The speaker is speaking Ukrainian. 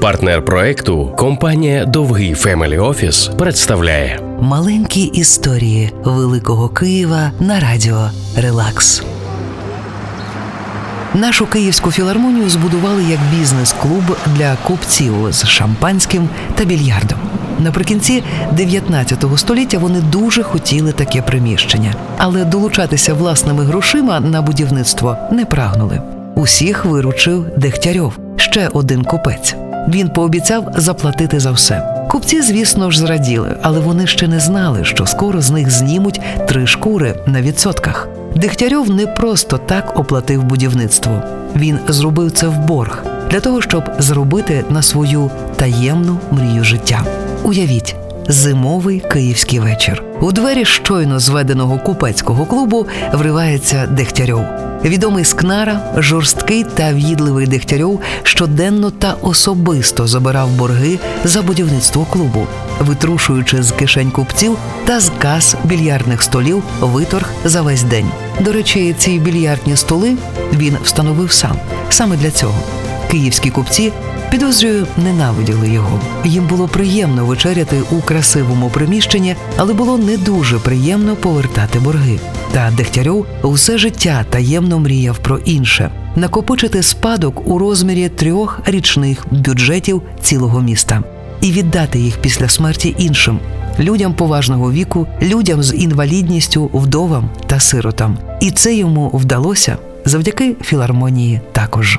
Партнер проекту компанія Довгий Family Office представляє Маленькі історії Великого Києва на радіо Релакс. Нашу київську філармонію збудували як бізнес-клуб для купців з шампанським та більярдом. Наприкінці 19 століття вони дуже хотіли таке приміщення, але долучатися власними грошима на будівництво не прагнули. Усіх виручив Дегтярьов, ще один купець. Він пообіцяв заплатити за все. Купці, звісно ж, зраділи, але вони ще не знали, що скоро з них знімуть три шкури на відсотках. Дегтярьов не просто так оплатив будівництво. Він зробив це в борг для того, щоб зробити на свою таємну мрію життя. Уявіть. Зимовий київський вечір у двері щойно зведеного купецького клубу вривається Дегтярьов. Відомий скнара, жорсткий та в'їдливий Дегтярьов щоденно та особисто забирав борги за будівництво клубу, витрушуючи з кишень купців та з кас більярдних столів виторг за весь день. До речі, ці більярдні столи він встановив сам саме для цього. Київські купці Підозрюю, ненавиділи його. Їм було приємно вечеряти у красивому приміщенні, але було не дуже приємно повертати борги. Та Дегтярьов усе життя таємно мріяв про інше накопичити спадок у розмірі трьох річних бюджетів цілого міста і віддати їх після смерті іншим людям поважного віку, людям з інвалідністю, вдовам та сиротам. І це йому вдалося завдяки філармонії також.